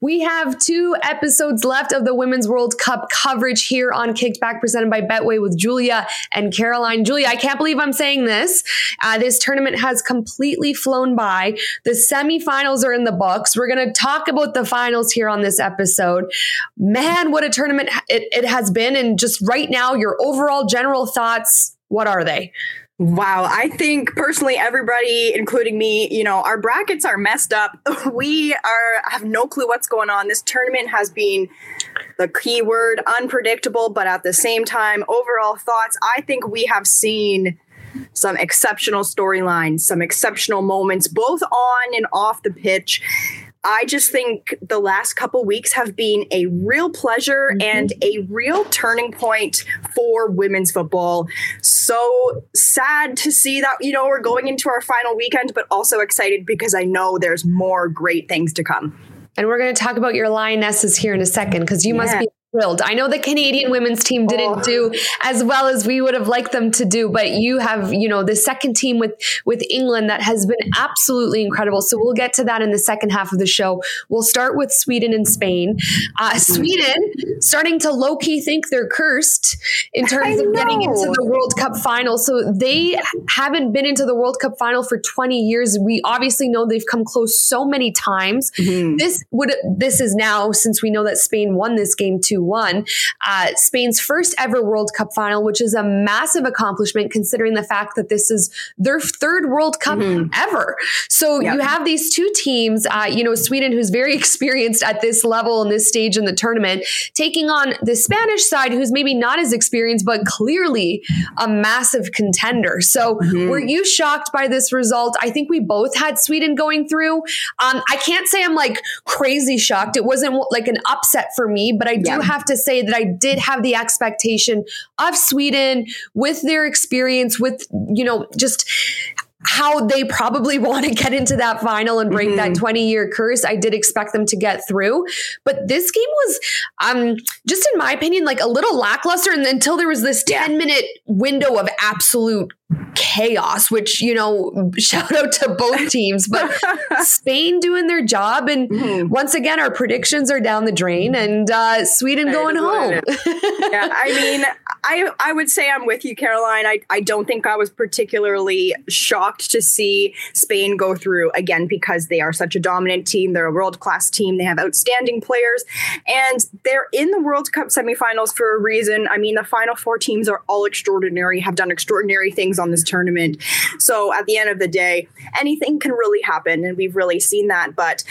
We have two episodes left of the Women's World Cup coverage here on Kicked Back, presented by Betway with Julia and Caroline. Julia, I can't believe I'm saying this. Uh, this tournament has completely flown by. The semifinals are in the books. We're going to talk about the finals here on this episode. Man, what a tournament it, it has been. And just right now, your overall general thoughts, what are they? Wow, I think personally everybody including me, you know, our brackets are messed up. We are have no clue what's going on. This tournament has been the keyword unpredictable, but at the same time overall thoughts, I think we have seen some exceptional storylines, some exceptional moments both on and off the pitch. I just think the last couple weeks have been a real pleasure mm-hmm. and a real turning point for women's football. So sad to see that, you know, we're going into our final weekend, but also excited because I know there's more great things to come. And we're going to talk about your lionesses here in a second because you yeah. must be thrilled. I know the Canadian women's team didn't oh. do as well as we would have liked them to do, but you have, you know, the second team with with England that has been absolutely incredible. So we'll get to that in the second half of the show. We'll start with Sweden and Spain. Uh, Sweden starting to low key think they're cursed in terms of getting into the World Cup final. So they haven't been into the World Cup final for 20 years. We obviously know they've come close so many times. Mm-hmm. This would this is now since we know that Spain won this game too 2 1. Uh, Spain's first ever World Cup final, which is a massive accomplishment considering the fact that this is their third World Cup mm-hmm. ever. So yep. you have these two teams, uh, you know, Sweden, who's very experienced at this level and this stage in the tournament, taking on the Spanish side, who's maybe not as experienced, but clearly a massive contender. So mm-hmm. were you shocked by this result? I think we both had Sweden going through. Um, I can't say I'm like crazy shocked. It wasn't like an upset for me, but I do yeah Mm-hmm. have to say that I did have the expectation of Sweden with their experience, with, you know, just how they probably want to get into that final and break mm-hmm. that 20 year curse. I did expect them to get through, but this game was, um, just in my opinion, like a little lackluster. And until there was this 10 minute window of absolute chaos, which, you know, shout out to both teams, but Spain doing their job. And mm-hmm. once again, our predictions are down the drain and uh, Sweden going home. yeah, I mean, I, I would say I'm with you, Caroline. I, I don't think I was particularly shocked to see Spain go through again because they are such a dominant team. They're a world class team. They have outstanding players and they're in the World Cup semifinals for a reason. I mean, the final four teams are all extraordinary, have done extraordinary things on this tournament. So at the end of the day, anything can really happen, and we've really seen that. But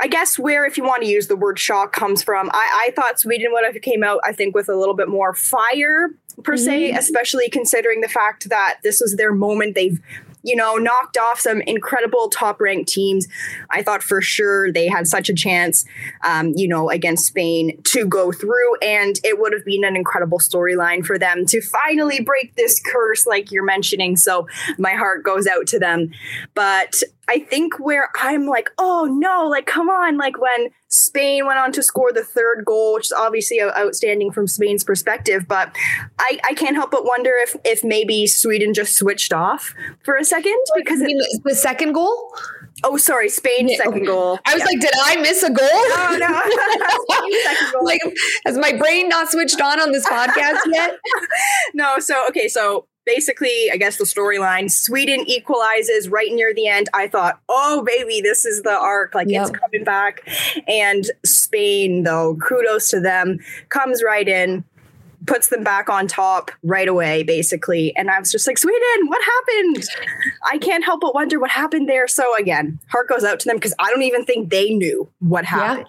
I guess where, if you want to use the word shock, comes from, I, I thought Sweden would have came out, I think, with a little bit more fire per se, mm-hmm. especially considering the fact that this was their moment. They've you know, knocked off some incredible top ranked teams. I thought for sure they had such a chance, um, you know, against Spain to go through, and it would have been an incredible storyline for them to finally break this curse, like you're mentioning. So my heart goes out to them. But I think where I'm like, oh no, like come on, like when Spain went on to score the third goal, which is obviously uh, outstanding from Spain's perspective, but I, I can't help but wonder if if maybe Sweden just switched off for a second because it, the second goal. Oh, sorry, Spain's yeah, second goal. I was yeah. like, did I miss a goal? Oh no, goal. like, has my brain not switched on on this podcast yet? no. So okay, so basically, I guess the storyline Sweden equalizes right near the end. I thought, oh, baby, this is the arc. Like yep. it's coming back. And Spain, though, kudos to them, comes right in. Puts them back on top right away, basically. And I was just like, Sweden, what happened? I can't help but wonder what happened there. So again, heart goes out to them because I don't even think they knew what happened.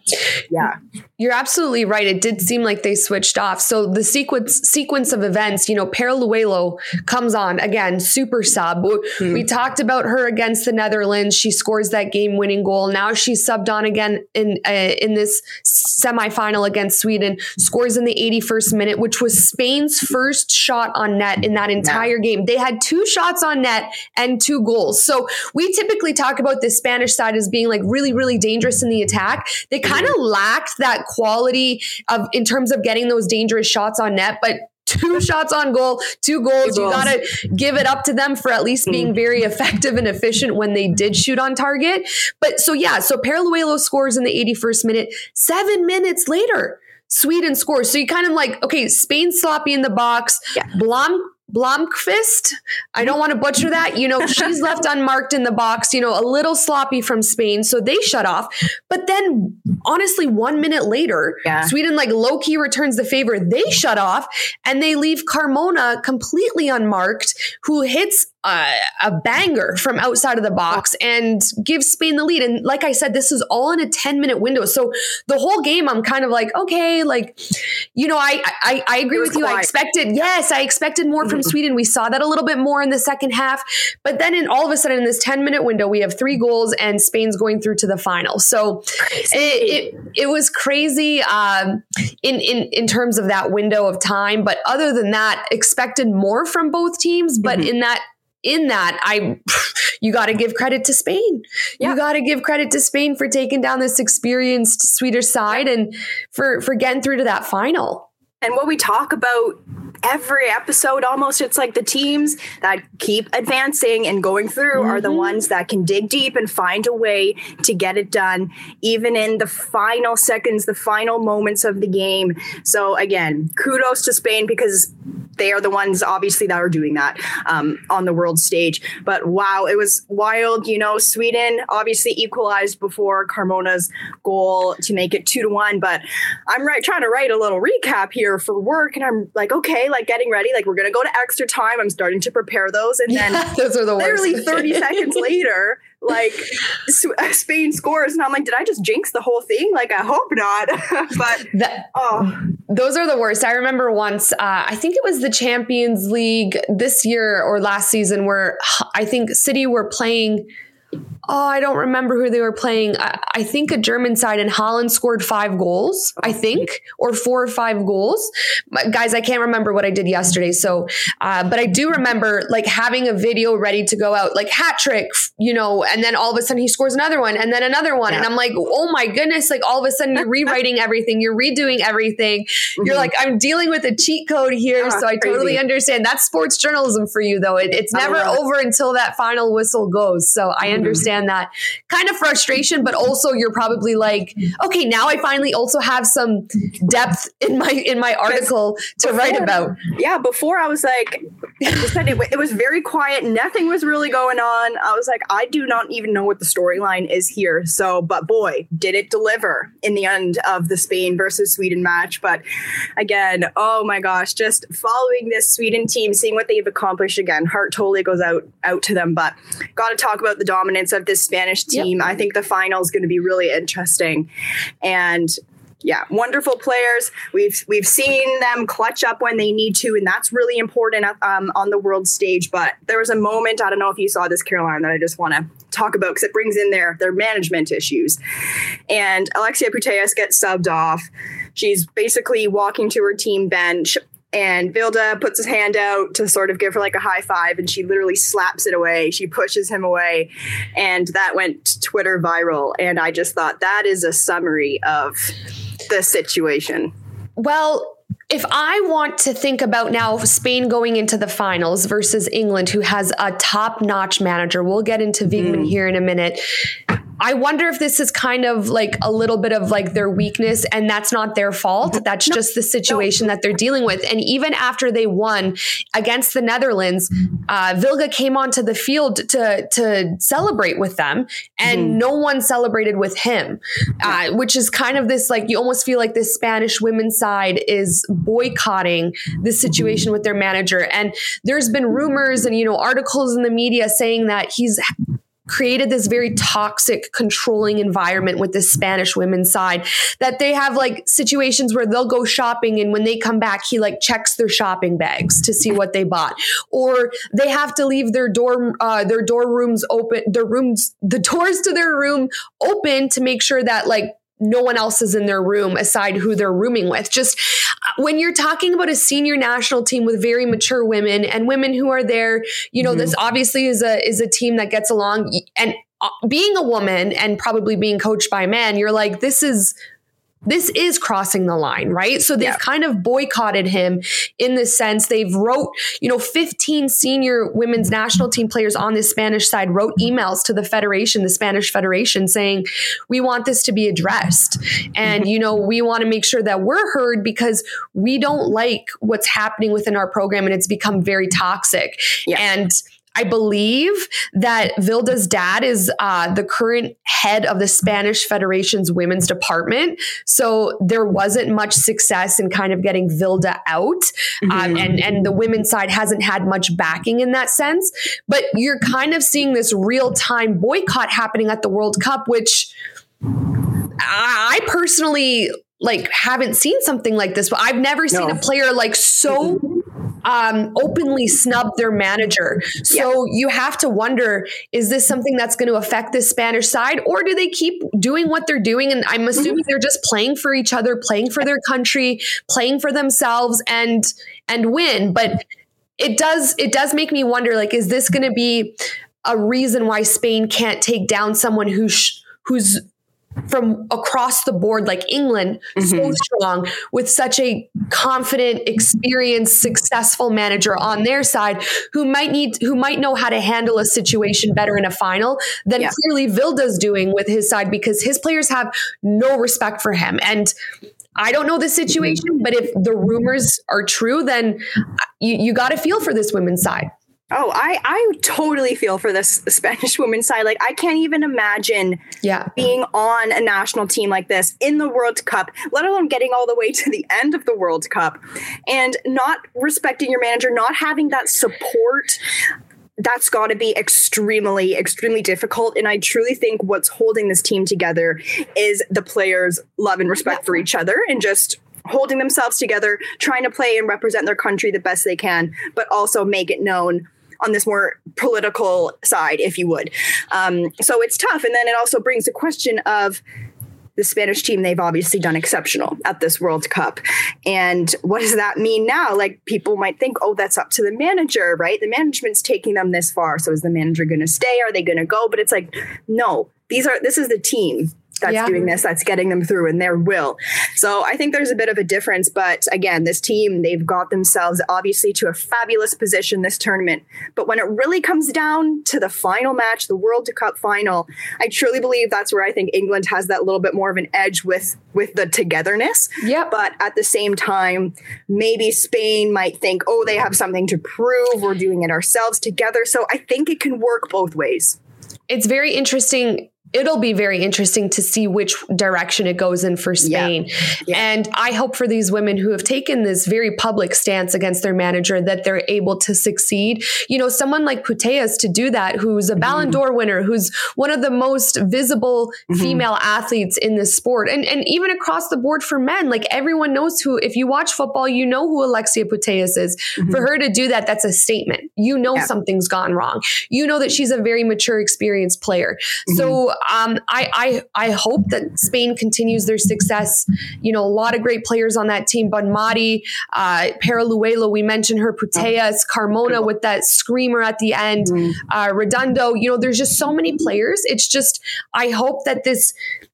Yeah. yeah. You're absolutely right. It did seem like they switched off. So the sequence sequence of events, you know, Paralluelo comes on again, super sub. Mm-hmm. We talked about her against the Netherlands. She scores that game winning goal. Now she's subbed on again in uh, in this semifinal against Sweden. Scores in the 81st minute, which was Spain's first shot on net in that entire yeah. game. They had two shots on net and two goals. So we typically talk about the Spanish side as being like really really dangerous in the attack. They kind of mm-hmm. lacked that quality of in terms of getting those dangerous shots on net, but two shots on goal, two goals. You got to give it up to them for at least being mm. very effective and efficient when they did shoot on target. But so, yeah, so Paralluelo scores in the 81st minute. Seven minutes later, Sweden scores. So you kind of like, okay, Spain sloppy in the box. Yeah. Blom Blomqvist. I don't want to butcher that. You know, she's left unmarked in the box, you know, a little sloppy from Spain. So they shut off. But then, honestly, one minute later, yeah. Sweden, like low key, returns the favor. They shut off and they leave Carmona completely unmarked, who hits uh, a banger from outside of the box and gives Spain the lead. And like I said, this is all in a 10 minute window. So the whole game, I'm kind of like, okay, like, you know, I I, I agree with you. Quiet. I expected, yes, I expected more mm-hmm. from Sweden. We saw that a little bit more in the second half. But then in all of a sudden in this 10 minute window, we have three goals and Spain's going through to the final. So it, it, it, was crazy um, in, in, in terms of that window of time. But other than that, expected more from both teams. But mm-hmm. in that in that, I you got to give credit to Spain. Yeah. You got to give credit to Spain for taking down this experienced Swedish side and for for getting through to that final. And what we talk about every episode almost it's like the teams that keep advancing and going through mm-hmm. are the mm-hmm. ones that can dig deep and find a way to get it done even in the final seconds the final moments of the game so again kudos to spain because they are the ones obviously that are doing that um, on the world stage but wow it was wild you know sweden obviously equalized before carmona's goal to make it two to one but i'm right trying to write a little recap here for work and i'm like okay like getting ready, like we're gonna go to extra time. I'm starting to prepare those, and then yeah, those are the literally 30 seconds later, like uh, Spain scores, and I'm like, did I just jinx the whole thing? Like, I hope not. but that, oh, those are the worst. I remember once, uh, I think it was the Champions League this year or last season, where I think City were playing oh, I don't remember who they were playing. I, I, think a German side, and Haaland scored five goals, I think, or four or five goals. guys, I can't remember what I did yesterday. So, uh, but I do remember like having a video ready to go out, like hat trick, you know, and then all of a sudden he scores another one and then another one. Yeah. And I'm like, oh my goodness, like all of a sudden you're rewriting everything, you're redoing everything. Mm-hmm. You're like, I'm dealing with a cheat code here. so I crazy. totally understand. That's sports journalism for you, though. It, it's never over until that final whistle goes. So I mm-hmm. understand Mm-hmm. understand that kind of frustration, but also you're probably like, okay, now I finally also have some depth in my in my article to before, write about. Yeah, before I was like, it, was very quiet. Nothing was really going on. I was like, I do not even know what the storyline is here. So, but boy, did it deliver in the end of the Spain versus Sweden match. But again, oh my gosh, just following this Sweden team, seeing what they've accomplished again, heart totally goes out out to them. But got to talk about the dominance of this Spanish team. Yep. I think the final is going to be really interesting. And yeah, wonderful players. We've we've seen them clutch up when they need to, and that's really important um, on the world stage. But there was a moment I don't know if you saw this, Caroline, that I just want to talk about because it brings in their their management issues. And Alexia Putellas gets subbed off. She's basically walking to her team bench, and Vilda puts his hand out to sort of give her like a high five, and she literally slaps it away. She pushes him away, and that went Twitter viral. And I just thought that is a summary of the situation. Well, if I want to think about now Spain going into the finals versus England, who has a top notch manager, we'll get into Wiegman mm. here in a minute. I wonder if this is kind of like a little bit of like their weakness and that's not their fault. That's no, just the situation no. that they're dealing with. And even after they won against the Netherlands, uh, Vilda came onto the field to, to celebrate with them and mm. no one celebrated with him, uh, which is kind of this like, you almost feel like this Spanish women's side is boycotting this situation with their manager. And there's been rumors and, you know, articles in the media saying that he's created this very toxic, controlling environment with this Spanish women's side that they have like situations where they'll go shopping and when they come back, he like checks their shopping bags to see what they bought, or they have to leave their door, uh, their door rooms open, their rooms, the doors to their room open to make sure that like no one else is in their room aside who they're rooming with. Just uh, when you're talking about a senior national team with very mature women and women who are there, you know, mm-hmm. this obviously is a is a team that gets along and uh, being a woman and probably being coached by a man, you're like, this is this is crossing the line, right? So they've yeah. kind of boycotted him in the sense they've wrote, you know, 15 senior women's national team players on the Spanish side wrote emails to the federation, the Spanish federation saying, we want this to be addressed. And, mm-hmm. you know, we want to make sure that we're heard because we don't like what's happening within our program and it's become very toxic. Yeah. And I believe that Vilda's dad is uh, the current head of the Spanish Federation's women's department. So there wasn't much success in kind of getting Vilda out. Um, mm-hmm. Um, and, and the women's side hasn't had much backing in that sense. But you're kind of seeing this real time boycott happening at the World Cup, which I personally like haven't seen something like this. But I've never no. seen a player like so um, openly snub their manager. So yeah. you have to wonder is this something that's going to affect the Spanish side, or do they keep doing what they're doing? And I'm assuming mm-hmm. they're just playing for each other, playing for their country, playing for themselves, and and win. But it does it does make me wonder like is this going to be a reason why Spain can't take down someone who's who's from across the board like England mm-hmm. so strong with such a confident experienced successful manager on their side who might need who might know how to handle a situation better in a final than yeah. clearly Vilda's doing with his side because his players have no respect for him and I don't know the situation, but if the rumors are true, then you, you got to feel for this women's side. Oh, I I totally feel for this Spanish women's side. Like I can't even imagine yeah. being on a national team like this in the World Cup, let alone getting all the way to the end of the World Cup and not respecting your manager, not having that support. That's got to be extremely, extremely difficult. And I truly think what's holding this team together is the players' love and respect for each other and just holding themselves together, trying to play and represent their country the best they can, but also make it known on this more political side, if you would. Um, so it's tough. And then it also brings the question of the Spanish team, they've obviously done exceptional at this World Cup. And what does that mean now? Like people might think, oh, that's up to the manager, right? The management's taking them this far. So is the manager going to stay? Are they going to go? But it's like, no, these are, this is the team that's yeah. doing this, that's getting them through and their will. So I think there's a bit of a difference. But again, this team, they've got themselves obviously to a fabulous position this tournament. But when it really comes down to the final match, the World Cup final, I truly believe that's where I think England has that little bit more of an edge with with the togetherness. Yeah. But at the same time, maybe Spain might think, oh, they have something to prove. We're doing it ourselves together. So I think it can work both ways. It's very interesting it'll be very interesting to see which direction it goes in for Spain. Yeah. Yeah. And I hope for these women who have taken this very public stance against their manager that they're able to succeed. You know, someone like Putellas to do that, who's a Ballon mm-hmm. d'Or winner, who's one of the most visible mm-hmm. female athletes in this sport. And, and even across the board for men, like everyone knows who, if you watch football, you know who Alexia Putellas is. Mm-hmm. For her to do that, that's a statement. You know yeah. something's gone wrong. You know that she's a very mature, experienced player. So um, I, I I hope that Spain continues their success. You know, a lot of great players on that team. Bonmati, uh, Paralluelo, we mentioned her, Putellas, Carmona with that screamer at the end, mm-hmm. uh, Redondo. You know, there's just so many players. It's just I hope that this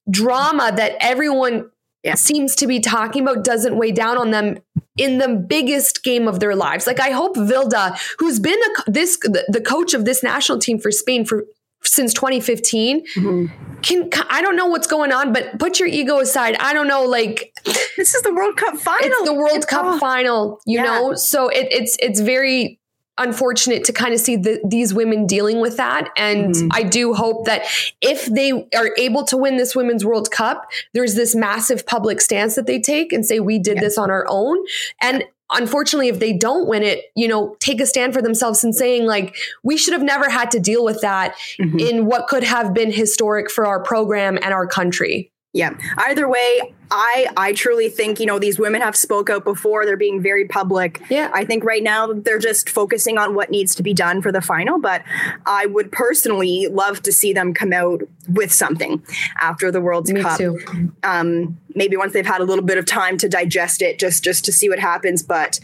drama that everyone yeah. seems to be talking about doesn't weigh down on them in the biggest game of their lives. Like I hope Vilda, who's been a, this the coach of this national team for Spain for since 2015 mm-hmm. can i don't know what's going on but put your ego aside i don't know like this is the world cup final it's the world it's cup all, final you yeah. know so it, it's it's very unfortunate to kind of see the, these women dealing with that. And mm-hmm. I do hope that if they are able to win this Women's World Cup, there's this massive public stance that they take and say, we did yeah. this on our own. And unfortunately, if they don't win it, you know, take a stand for themselves and saying, like, we should have never had to deal with that mm-hmm. in what could have been historic for our program and our country. Yeah. Either way, I I truly think you know these women have spoke out before. They're being very public. Yeah. I think right now they're just focusing on what needs to be done for the final. But I would personally love to see them come out with something after the World Me Cup. Too. Um, maybe once they've had a little bit of time to digest it, just just to see what happens. But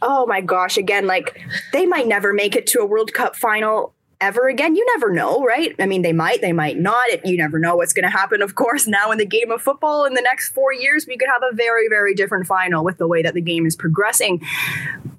oh my gosh, again, like they might never make it to a World Cup final ever again. You never know, right? I mean, they might, they might not. You never know what's going to happen. Of course, now in the game of football in the next four years, we could have a very, very different final with the way that the game is progressing.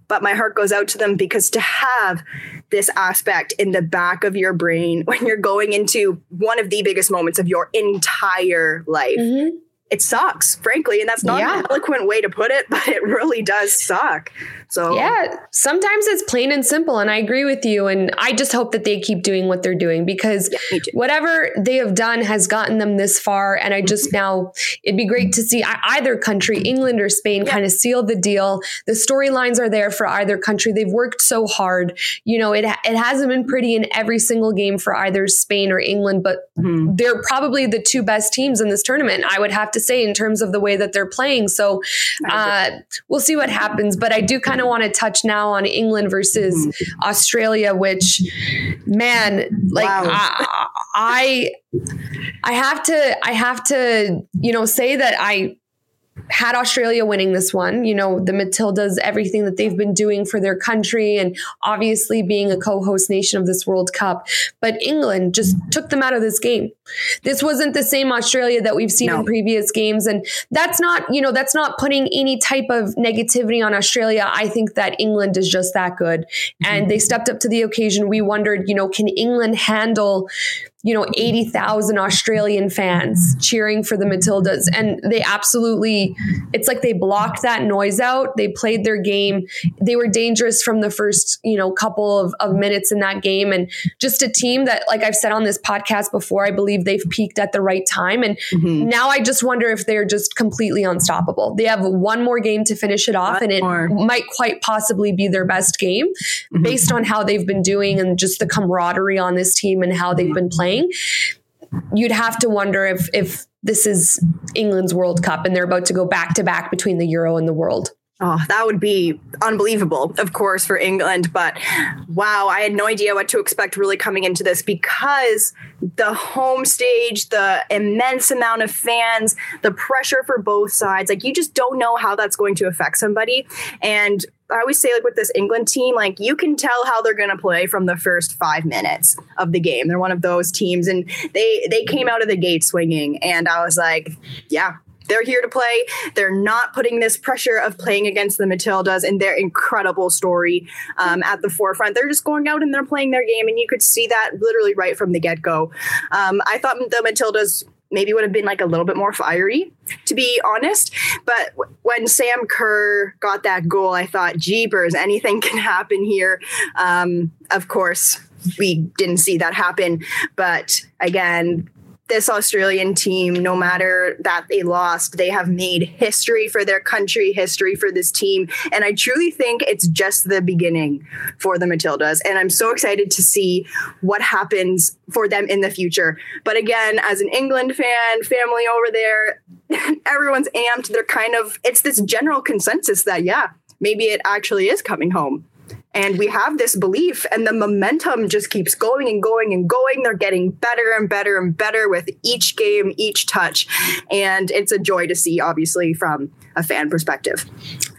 But my heart goes out to them because to have this aspect in the back of your brain when you're going into one of the biggest moments of your entire life. Mm-hmm it sucks, frankly. And that's not yeah. an eloquent way to put it, but it really does suck. So, yeah, sometimes it's plain and simple. And I agree with you. And I just hope that they keep doing what they're doing because yeah, whatever they have done has gotten them this far. And I just mm-hmm. now, it'd be great to see either country, England or Spain, yeah. kind of seal the deal. The storylines are there for either country. They've worked so hard. You know, it, it hasn't been pretty in every single game for either Spain or England, but mm-hmm. they're probably the two best teams in this tournament. I would have to say in terms of the way that they're playing. So uh, we'll see what happens. But I do kind of want to touch now on England versus mm-hmm. Australia, which, man, like wow. I, I, I have to, I have to, you know, say that I had Australia winning this one. You know, the Matildas, everything that they've been doing for their country, and obviously being a co host nation of this World Cup. But England just took them out of this game. This wasn't the same Australia that we've seen no. in previous games. And that's not, you know, that's not putting any type of negativity on Australia. I think that England is just that good. Mm-hmm. And they stepped up to the occasion. We wondered, you know, can England handle you know, 80,000 Australian fans cheering for the Matildas. And they absolutely, it's like they blocked that noise out. They played their game. They were dangerous from the first, you know, couple of, of minutes in that game. And just a team that, like I've said on this podcast before, I believe they've peaked at the right time. And mm-hmm. now I just wonder if they're just completely unstoppable. They have one more game to finish it off, and it more. might quite possibly be their best game mm-hmm. based on how they've been doing and just the camaraderie on this team and how they've been playing you'd have to wonder if if this is England's World Cup and they're about to go back to back between the Euro and the World. Oh, that would be unbelievable, of course, for England. But wow, I had no idea what to expect really coming into this because the home stage, the immense amount of fans, the pressure for both sides, like you just don't know how that's going to affect somebody. And I always say, like with this England team, like you can tell how they're going to play from the first five minutes of the game. They're one of those teams, and they they came out of the gate swinging, and I was like, yeah, they're here to play. They're not putting this pressure of playing against the Matildas and their incredible story um, at the forefront. They're just going out and they're playing their game, and you could see that literally right from the get go. Um, I thought the Matildas maybe would have been like a little bit more fiery, to be honest. But when Sam Kerr got that goal, I thought, jeepers, anything can happen here. Um, of course, we didn't see that happen. But again, this Australian team, no matter that they lost, they have made history for their country, history for this team. And I truly think it's just the beginning for the Matildas. And I'm so excited to see what happens for them in the future. But again, as an England fan, family over there, everyone's amped. They're kind of, it's this general consensus that, yeah, maybe it actually is coming home. And we have this belief, and the momentum just keeps going and going and going. They're getting better and better and better with each game, each touch. And it's a joy to see, obviously, from a fan perspective.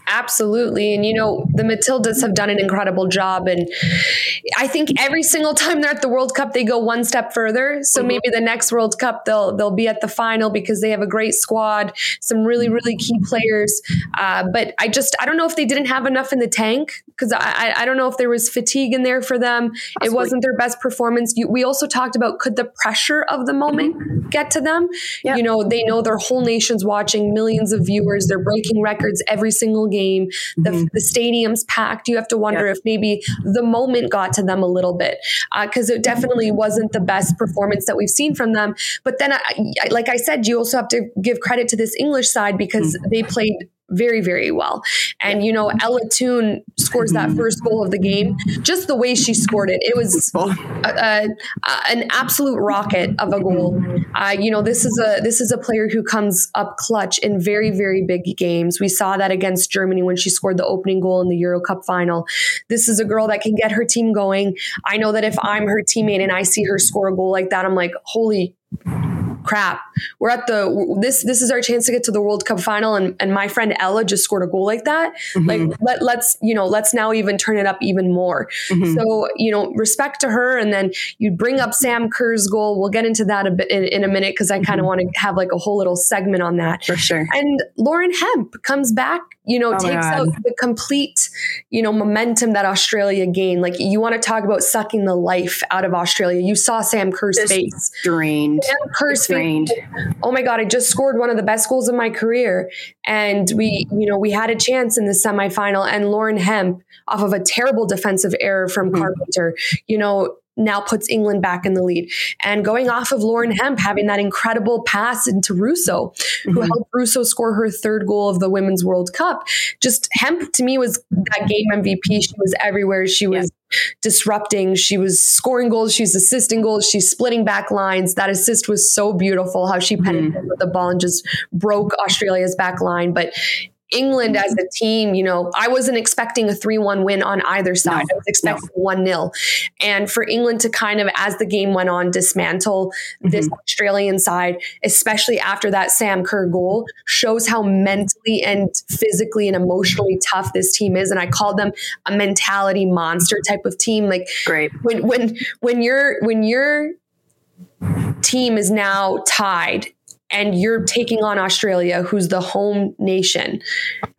Absolutely. And you know, the Matildas have done an incredible job. And I think every single time they're at the World Cup, they go one step further. So mm-hmm. maybe the next World Cup they'll they'll be at the final because they have a great squad, some really, really key players. Uh, but I just I don't know if they didn't have enough in the tank because I, I don't know if there was fatigue in there for them. Absolutely. It wasn't their best performance. You, we also talked about could the pressure of the moment mm-hmm. get to them? Yep. You know, they know their whole nation's watching, millions of viewers, they're breaking records every single game. The, mm-hmm. the stadium's packed. You have to wonder if maybe the moment got to them a little bit because uh, it definitely wasn't the best performance that we've seen from them. But then, I, like I said, you also have to give credit to this English side because mm-hmm. they played very, very well. And, you know, Ella Toone scores that first goal of the game. Just the way she scored it, it was a, a, a, an absolute rocket of a goal. Uh, you know, this is a this is a player who comes up clutch in very, very big games. We saw that against Germany when she scored the opening goal in the Euro Cup final. This is a girl that can get her team going. I know that if I'm her teammate and I see her score a goal like that, I'm like, holy crap we're at the this this is our chance to get to the world cup final and, and my friend ella just scored a goal like that mm-hmm. like let, let's you know let's now even turn it up even more mm-hmm. so you know respect to her and then you bring up sam kerr's goal we'll get into that a bit in, in a minute because i kind of mm-hmm. want to have like a whole little segment on that for sure and lauren hemp comes back you know, oh takes out the complete, you know, momentum that Australia gained. Like you want to talk about sucking the life out of Australia. You saw Sam Kerr's just face. Drained. Sam Kerr's drained. face. Oh my God, I just scored one of the best goals of my career. And we, you know, we had a chance in the semifinal and Lauren Hemp off of a terrible defensive error from mm-hmm. Carpenter, you know, now puts England back in the lead. And going off of Lauren Hemp having that incredible pass into Russo, mm-hmm. who helped Russo score her third goal of the Women's World Cup. Just Hemp to me was that game MVP. She was everywhere. She was disrupting. She was scoring goals. She's assisting goals. She's splitting back lines. That assist was so beautiful how she penetrated mm-hmm. the ball and just broke Australia's back line. But England as a team, you know, I wasn't expecting a 3 1 win on either side. No, I was expecting 1 no. 0. And for England to kind of, as the game went on, dismantle mm-hmm. this Australian side, especially after that Sam Kerr goal, shows how mentally and physically and emotionally tough this team is. And I called them a mentality monster type of team. Like, great. When, when, when you're, when your team is now tied and you're taking on Australia, who's the home nation.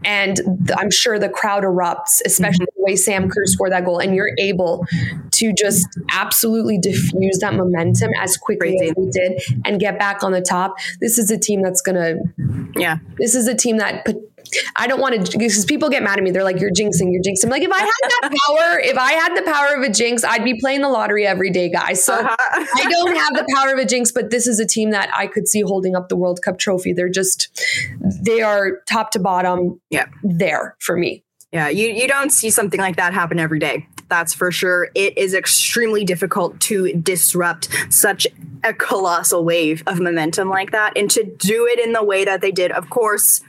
And th- I'm sure the crowd erupts, especially mm-hmm. the way Sam Kerr scored that goal. And you're able to just absolutely diffuse that momentum as quickly Crazy. as we did and get back on the top. This is a team that's going to, yeah, this is a team that I don't want to because people get mad at me. They're like, "You're jinxing, you're jinxing." I'm like, if I had that power, if I had the power of a jinx, I'd be playing the lottery every day, guys. So uh-huh. I don't have the power of a jinx, but this is a team that I could see holding up the World Cup trophy. They're just, they are top to bottom. Yeah, there for me. Yeah, you you don't see something like that happen every day. That's for sure. It is extremely difficult to disrupt such a colossal wave of momentum like that and to do it in the way that they did. Of course,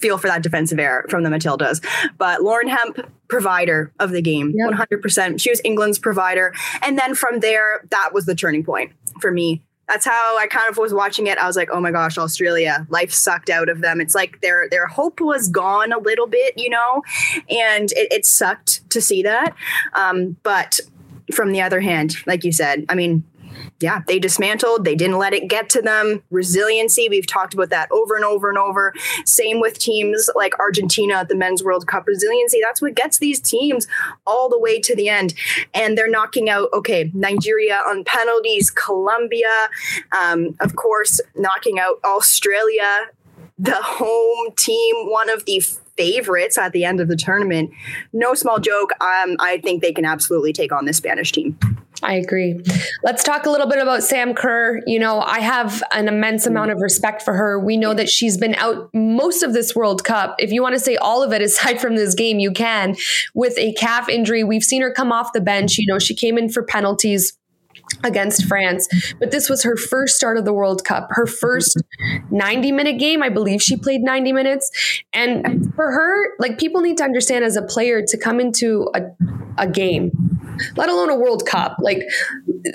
feel for that defensive error from the Matildas. But Lauren Hemp, provider of the game, yep. 100%. She was England's provider. And then from there, that was the turning point for me. That's how I kind of was watching it. I was like, "Oh my gosh, Australia! Life sucked out of them. It's like their their hope was gone a little bit, you know, and it, it sucked to see that. Um, but from the other hand, like you said, I mean, yeah, they dismantled. They didn't let it get to them. Resiliency, we've talked about that over and over and over. Same with teams like Argentina at the Men's World Cup. Resiliency, that's what gets these teams all the way to the end. And they're knocking out, okay, Nigeria on penalties, Colombia, um, of course, knocking out Australia, the home team, one of the favorites at the end of the tournament. No small joke. Um, I think they can absolutely take on this Spanish team. I agree. Let's talk a little bit about Sam Kerr. You know, I have an immense amount of respect for her. We know that she's been out most of this World Cup. If you want to say all of it aside from this game, you can. With a calf injury, we've seen her come off the bench. You know, she came in for penalties against France. But this was her first start of the World Cup, her first 90 minute game. I believe she played 90 minutes. And for her, like people need to understand as a player to come into a, a game, let alone a World Cup, like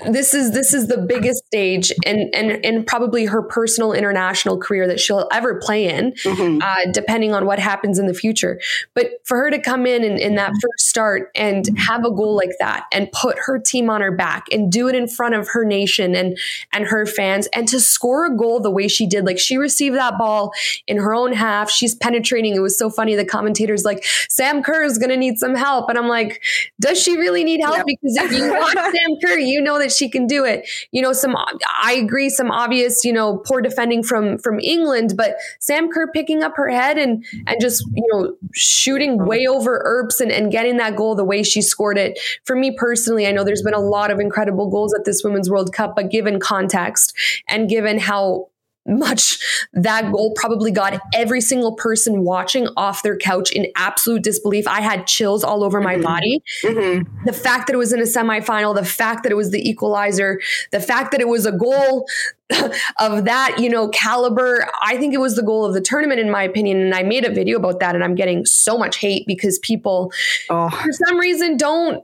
this is this is the biggest stage and and and probably her personal international career that she'll ever play in, mm-hmm. uh, depending on what happens in the future. But for her to come in, in in that first start and have a goal like that and put her team on her back and do it in front of her nation and and her fans and to score a goal the way she did, like she received that ball in her own half, she's penetrating. It was so funny. The commentators like Sam Kerr is going to need some help, and I'm like, does she really need help? Yep. Because if you watch Sam Kerr, you know that she can do it. You know, some I agree, some obvious, you know, poor defending from from England, but Sam Kerr picking up her head and and just you know shooting way over Earps and, and getting that goal the way she scored it. For me personally, I know there's been a lot of incredible goals at this Women's World Cup, but given context and given how much that goal probably got every single person watching off their couch in absolute disbelief. I had chills all over my mm-hmm. body. Mm-hmm. The fact that it was in a semifinal, the fact that it was the equalizer, the fact that it was a goal of that, you know, caliber, I think it was the goal of the tournament in my opinion and I made a video about that and I'm getting so much hate because people oh. for some reason don't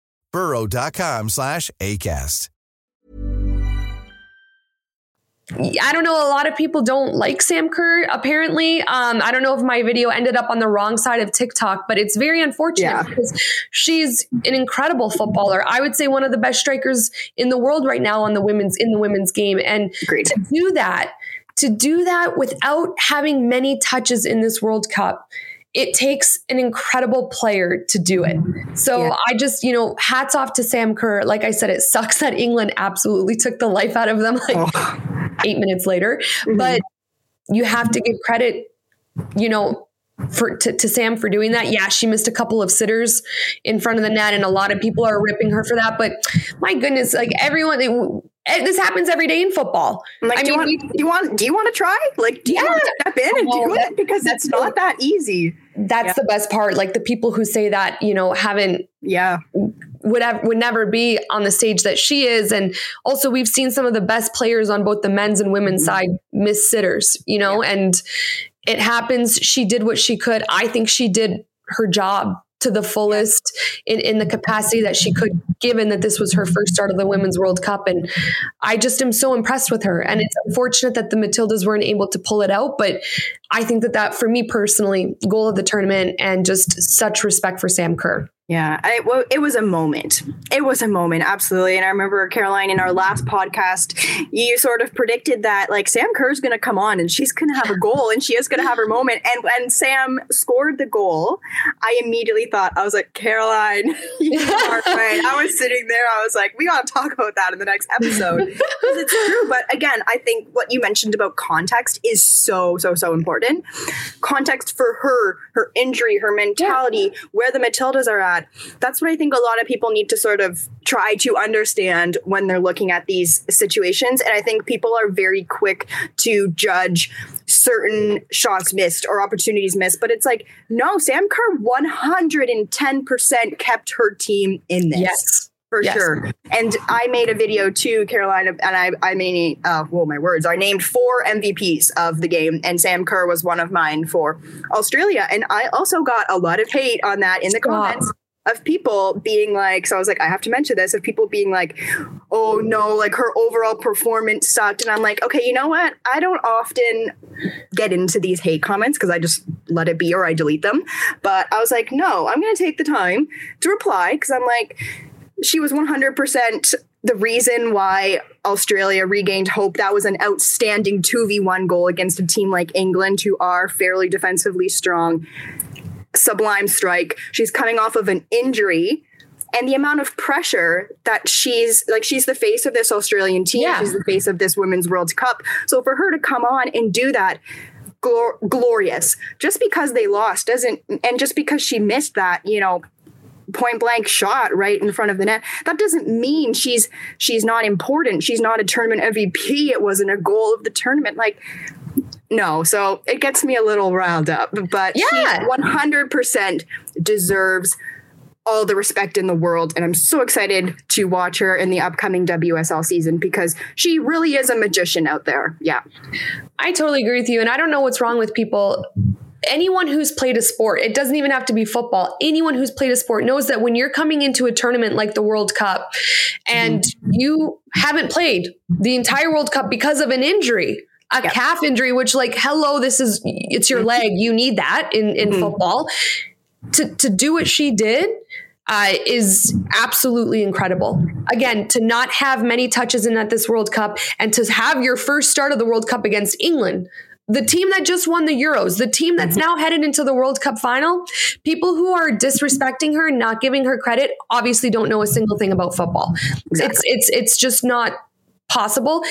burrow.com slash ACAST. I don't know. A lot of people don't like Sam Kerr, apparently. Um, I don't know if my video ended up on the wrong side of TikTok, but it's very unfortunate yeah. because she's an incredible footballer. I would say one of the best strikers in the world right now on the women's in the women's game. And Agreed. to do that, to do that without having many touches in this World Cup it takes an incredible player to do it. So yeah. I just, you know, hats off to Sam Kerr. Like I said, it sucks that England absolutely took the life out of them like oh. eight minutes later. Mm-hmm. But you have to give credit, you know, for to, to, Sam for doing that. Yeah, she missed a couple of sitters in front of the net, and a lot of people are ripping her for that. But my goodness, like everyone, it, this happens every day in football. Like, I do, mean, you want, do you want do you want to try? Like, do yeah. you want to step in and do it? Because it's not that easy. That's yeah. the best part. Like the people who say that, you know, haven't yeah would have, would never be on the stage that she is. And also, we've seen some of the best players on both the men's and women's mm-hmm. side miss sitters. You know, yeah. and it happens. She did what she could. I think she did her job to the fullest in, in the capacity that she could, given that this was her first start of the Women's World Cup. And I just am so impressed with her. And it's unfortunate that the Matildas weren't able to pull it out. But I think that that, for me personally, goal of the tournament and just such respect for Sam Kerr. Yeah, I, well, it was a moment. It was a moment, absolutely. And I remember Caroline in our last podcast, you sort of predicted that like Sam Kerr's going to come on and she's going to have a goal and she is going to have her moment. And when Sam scored the goal, I immediately thought I was like, Caroline, you are right. I was sitting there. I was like, we got to talk about that in the next episode because it's true. But again, I think what you mentioned about context is so so so important. Context for her, her injury, her mentality, where the Matildas are at that. That's what I think a lot of people need to sort of try to understand when they're looking at these situations. And I think people are very quick to judge certain shots missed or opportunities missed. But it's like, no, Sam Kerr 110% kept her team in this. Yes for yes. sure. And I made a video too, Carolina, and I, I made, uh, well, my words, I named four MVPs of the game, and Sam Kerr was one of mine for Australia. And I also got a lot of hate on that in the comments of people being like, so I was like, I have to mention this, of people being like, oh no, like her overall performance sucked. And I'm like, okay, you know what? I don't often get into these hate comments because I just let it be or I delete them. But I was like, no, I'm going to take the time to reply because I'm like, she was 100% the reason why Australia regained hope. That was an outstanding 2v1 goal against a team like England, who are fairly defensively strong sublime strike. She's coming off of an injury. And the amount of pressure that she's like, she's the face of this Australian team. Yeah. She's the face of this Women's World Cup. So for her to come on and do that, glor- glorious. Just because they lost doesn't, and just because she missed that, you know, point blank shot right in front of the net that doesn't mean she's she's not important she's not a tournament mvp it wasn't a goal of the tournament like no, so it gets me a little riled up, but yeah. 100% deserves all the respect in the world. And I'm so excited to watch her in the upcoming WSL season because she really is a magician out there. Yeah. I totally agree with you. And I don't know what's wrong with people. Anyone who's played a sport, it doesn't even have to be football. Anyone who's played a sport knows that when you're coming into a tournament like the World Cup and mm-hmm. you haven't played the entire World Cup because of an injury, a yep. calf injury, which like, hello, this is it's your leg. You need that in in mm-hmm. football. To to do what she did uh, is absolutely incredible. Again, to not have many touches in at this World Cup and to have your first start of the World Cup against England, the team that just won the Euros, the team that's mm-hmm. now headed into the World Cup final, people who are disrespecting her and not giving her credit obviously don't know a single thing about football. Exactly. It's it's it's just not possible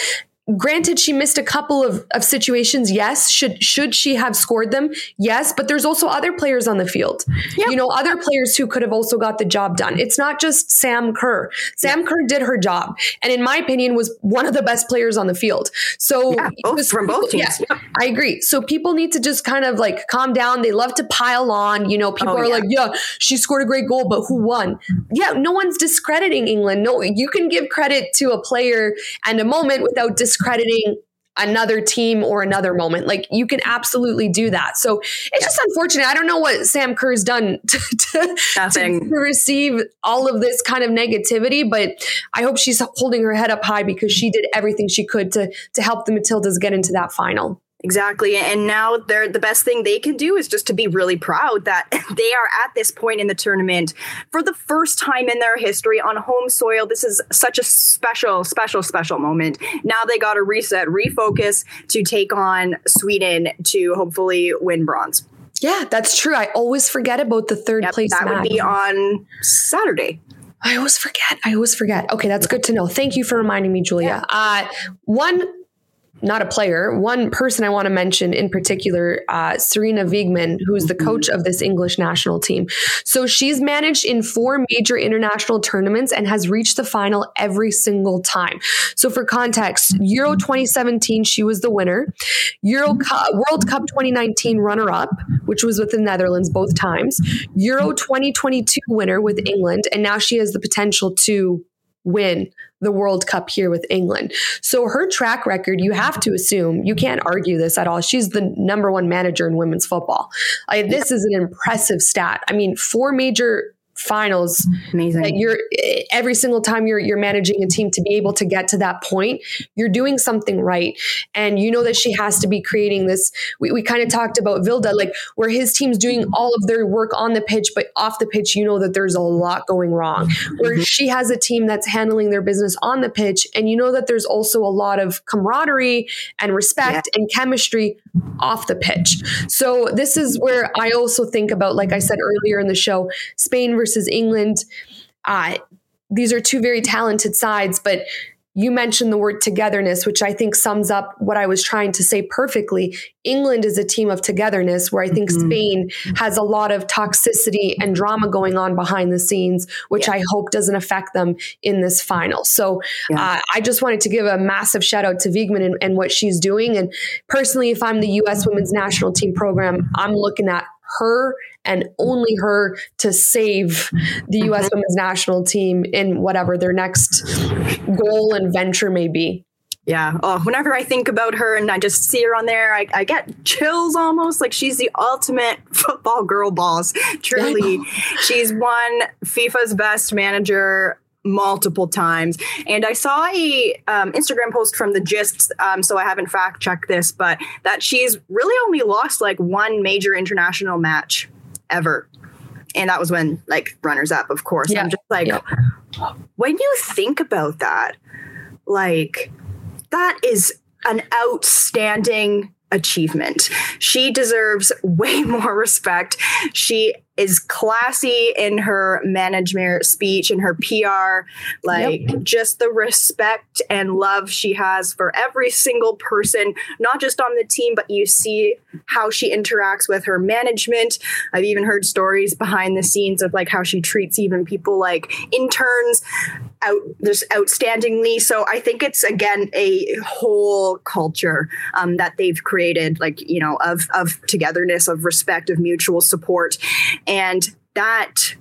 granted she missed a couple of, of situations yes. Should should she have scored them? Yes but there's also other players on the field. Yep. you know other players who could have also got the job done. It's not just sam kerr. Sam yep. kerr did her job and in my opinion was one of the best players on the field. So yeah, both, from both teams. yeah, i agree. So people need to just kind of like calm down. They love to pile on you know. People oh, are yeah. like yeah she scored a great goal but who won? Yeah no one's discrediting england. No you can give credit to a player and a moment without discrediting discrediting another team or another moment. Like you can absolutely do that. So it's yeah. just unfortunate. I don't know what Sam Kerr's done to, to, to, receive all of this kind of negativity, but I hope she's holding her head up high because she did everything she could to to help the Matildas get into that final. Exactly. And now they're the best thing they can do is just to be really proud that they are at this point in the tournament for the first time in their history on home soil. This is such a special, special, special moment. Now they got to reset, refocus to take on Sweden to hopefully win bronze. Yeah, that's true. I always forget about the third yep, place. That match. would be on Saturday. I always forget. I always forget. Okay, that's good to know. Thank you for reminding me, Julia. Yeah. Uh, one not a player, one person I want to mention in particular, uh, Sarina Wiegman, who's the coach of this English national team. So she's managed in four major international tournaments and has reached the final every single time. So for context, Euro 2017, she was the winner. Euro Cup, World Cup 2019 runner up, which was with the Netherlands both times. Euro 2022 winner with England. And now she has the potential to win the World Cup here with England. So her track record, you have to assume, you can't argue this at all. She's the number one manager in women's football. Like, this is an impressive stat. I mean, four major finals. Amazing. That you're every single time you're you're managing a team to be able to get to that point, you're doing something right. And you know that she has to be creating this. We, we kind of talked about Vilda, like where his team's doing all of their work on the pitch, but off the pitch, you know that there's a lot going wrong. Where mm-hmm. she has a team that's handling their business on the pitch, and you know that there's also a lot of camaraderie and respect yeah. and chemistry off the pitch. So this is where I also think about, like I said earlier in the show, Spain versus England. Uh, these are two very talented sides, but you mentioned the word togetherness, which I think sums up what I was trying to say perfectly. England is a team of togetherness, where I think mm-hmm. Spain has a lot of toxicity and drama going on behind the scenes, which yeah. I hope doesn't affect them in this final. So yeah. uh, I just wanted to give a massive shout out to Wiegman and, and what she's doing. And personally, if I'm the U.S. women's national team program, I'm looking at her and only her to save the U.S. Mm-hmm. women's national team in whatever their next goal and venture may be. Yeah. Oh, whenever I think about her and I just see her on there, I, I get chills almost. Like she's the ultimate football girl boss. Truly, she's won FIFA's best manager multiple times. And I saw a um, Instagram post from the Gist, um, so I haven't fact checked this, but that she's really only lost like one major international match ever. And that was when like runners up, of course. Yeah. I'm just like, yeah. when you think about that, like that is an outstanding achievement. She deserves way more respect. She is classy in her management speech and her PR, like yep. just the respect and love she has for every single person, not just on the team, but you see how she interacts with her management. I've even heard stories behind the scenes of like how she treats even people like interns out just outstandingly. So I think it's again a whole culture um, that they've created, like you know, of of togetherness, of respect, of mutual support, and that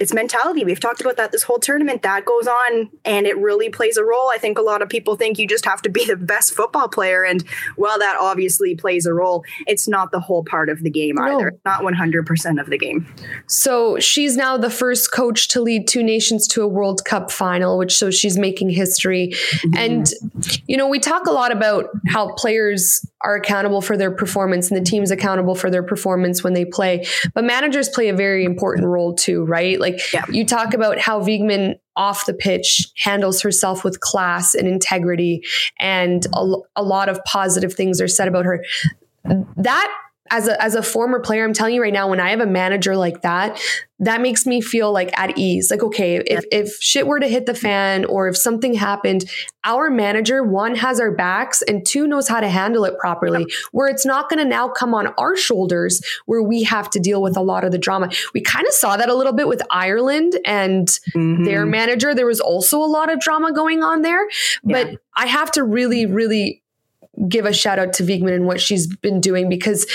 it's mentality. We've talked about that this whole tournament. That goes on and it really plays a role. I think a lot of people think you just have to be the best football player. And while that obviously plays a role, it's not the whole part of the game no. either. Not 100% of the game. So she's now the first coach to lead two nations to a World Cup final, which so she's making history. Mm-hmm. And, you know, we talk a lot about how players are accountable for their performance and the team's accountable for their performance when they play. But managers play a very important role too, right? Like yeah. you talk about how Wiegman off the pitch handles herself with class and integrity and a, a lot of positive things are said about her. That as a as a former player, I'm telling you right now, when I have a manager like that, that makes me feel like at ease. Like, okay, if if shit were to hit the fan or if something happened, our manager one has our backs and two knows how to handle it properly. Where it's not going to now come on our shoulders where we have to deal with a lot of the drama. We kind of saw that a little bit with Ireland and mm-hmm. their manager. There was also a lot of drama going on there, yeah. but I have to really, really give a shout out to Wiegman and what she's been doing because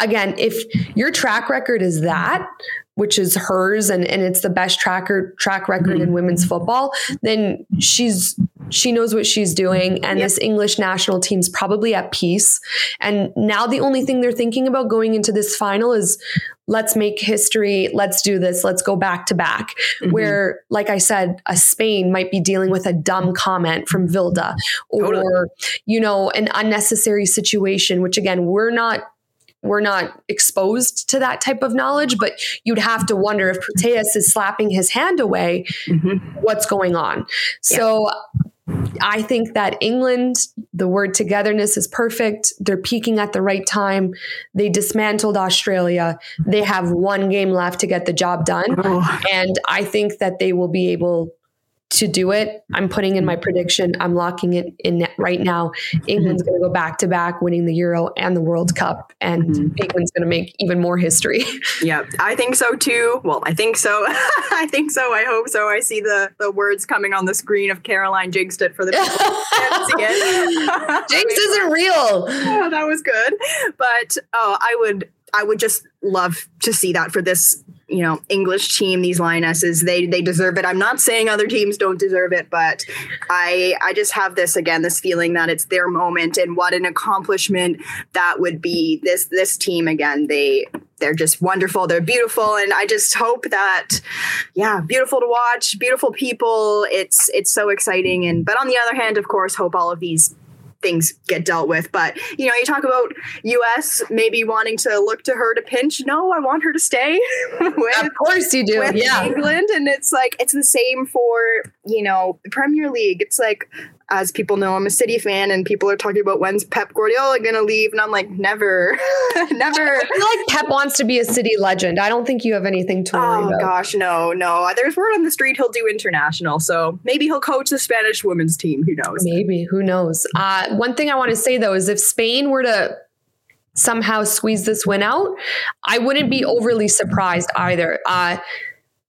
again, if your track record is that, which is hers and, and it's the best tracker track record mm-hmm. in women's football, then she's she knows what she's doing and yep. this English national team's probably at peace. And now the only thing they're thinking about going into this final is let's make history, let's do this, let's go back to back. Mm-hmm. Where, like I said, a Spain might be dealing with a dumb comment from Vilda or, totally. you know, an unnecessary situation, which again, we're not we're not exposed to that type of knowledge, but you'd have to wonder if Proteus is slapping his hand away, mm-hmm. what's going on. Yeah. So I think that England, the word togetherness is perfect. They're peaking at the right time. They dismantled Australia. They have one game left to get the job done. Oh. And I think that they will be able to do it. I'm putting in my prediction. I'm locking it in right now. England's going to go back to back, winning the Euro and the World Cup, and mm-hmm. England's going to make even more history. Yeah, I think so too. Well, I think so. I think so. I hope so. I see the the words coming on the screen of Caroline jinxed it for the people. Jinx isn't real. Oh, that was good, but oh, I would I would just love to see that for this you know English team, these lionesses, they they deserve it. I'm not saying other teams don't deserve it, but I I just have this again, this feeling that it's their moment, and what an accomplishment that would be. This this team again, they they're just wonderful. They're beautiful, and I just hope that, yeah, beautiful to watch, beautiful people. It's it's so exciting, and but on the other hand, of course, hope all of these things get dealt with. But you know, you talk about U.S. maybe wanting to look to her to pinch. No, I want her to stay. with, of course, you do. Yeah, England, and it's like it's the same for you know the Premier League. It's like as people know, I'm a City fan, and people are talking about when's Pep Guardiola going to leave, and I'm like, never, never. I feel like Pep wants to be a City legend. I don't think you have anything to worry oh, about. gosh, no, no. There's word on the street he'll do international, so maybe he'll coach the Spanish women's team. Who knows? Maybe. Who knows? Uh, one thing I want to say though is if Spain were to somehow squeeze this win out, I wouldn't be overly surprised either. Uh,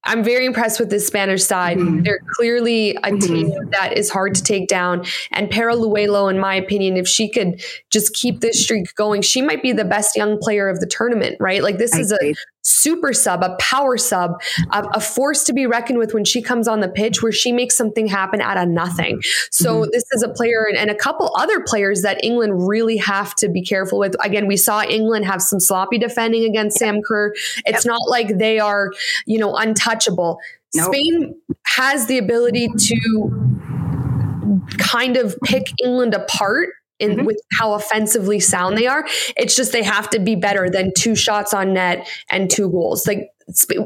I'm very impressed with this Spanish side. Mm-hmm. They're clearly a mm-hmm. team that is hard to take down. And Paralluelo, in my opinion, if she could just keep this streak going, she might be the best young player of the tournament, right? Like this I is agree. a super sub, a power sub, a, a, force to be reckoned with when she comes on the pitch where she makes something happen out of nothing. So mm-hmm. this is a player and, and, a couple other players that England really have to be careful with. Again, we saw England have some sloppy defending against yep. Sam Kerr. It's yep. not like they are, you know, untouchable. Nope. Spain has the ability to kind of pick England apart in mm-hmm. with how offensively sound they are. It's just they have to be better than two shots on net and two goals. Like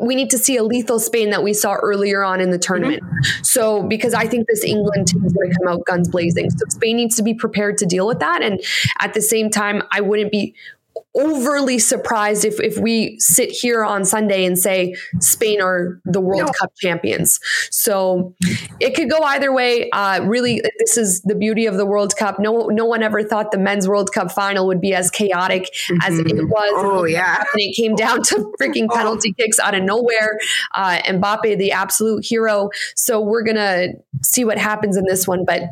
we need to see a lethal Spain that we saw earlier on in the tournament. Mm-hmm. So because I think this England team is going to come out guns blazing. So Spain needs to be prepared to deal with that. And at the same time, I wouldn't be overly surprised if if we sit here on Sunday and say Spain are the World no. Cup champions. So it could go either way. Uh, really, this is the beauty of the World Cup. No, no one ever thought the men's World Cup final would be as chaotic mm-hmm. as it mm-hmm. was. Oh yeah, and it came down to freaking oh. penalty kicks out of nowhere. Uh, Mbappe, the absolute hero. So we're gonna see what happens in this one. But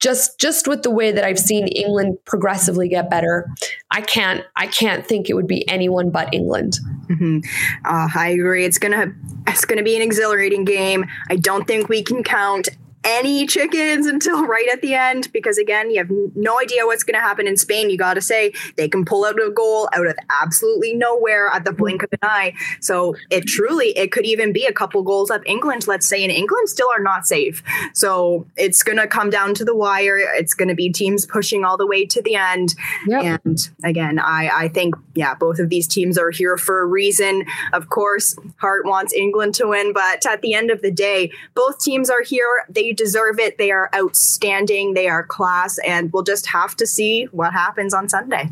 just just with the way that I've seen England progressively get better, I can't I can't can't think it would be anyone but England. Mm-hmm. Uh, I agree. It's gonna it's gonna be an exhilarating game. I don't think we can count any chickens until right at the end because again you have no idea what's going to happen in spain. You got to say they can pull out a goal out of absolutely nowhere at the blink of an eye. So it truly it could even be a couple goals up england let's say and england still are not safe. So it's going to come down to the wire. It's going to be teams pushing all the way to the end. Yep. and again i i think yeah both of these teams are here for a reason. Of course Hart wants england to win but at the end of the day both teams are here. They deserve it. They are outstanding. They are class, and we'll just have to see what happens on Sunday.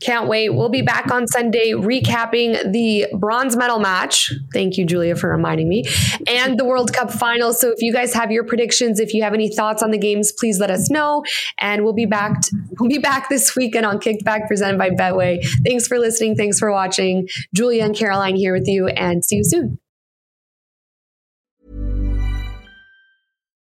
Can't wait. We'll be back on Sunday recapping the bronze medal match. Thank you, Julia, for reminding me, and the World Cup final. So if you guys have your predictions, if you have any thoughts on the games, please let us know. And we'll be back. We'll be back this weekend on Kicked Back presented by Betway. Thanks for listening. Thanks for watching. Julia and Caroline here with you, and see you soon.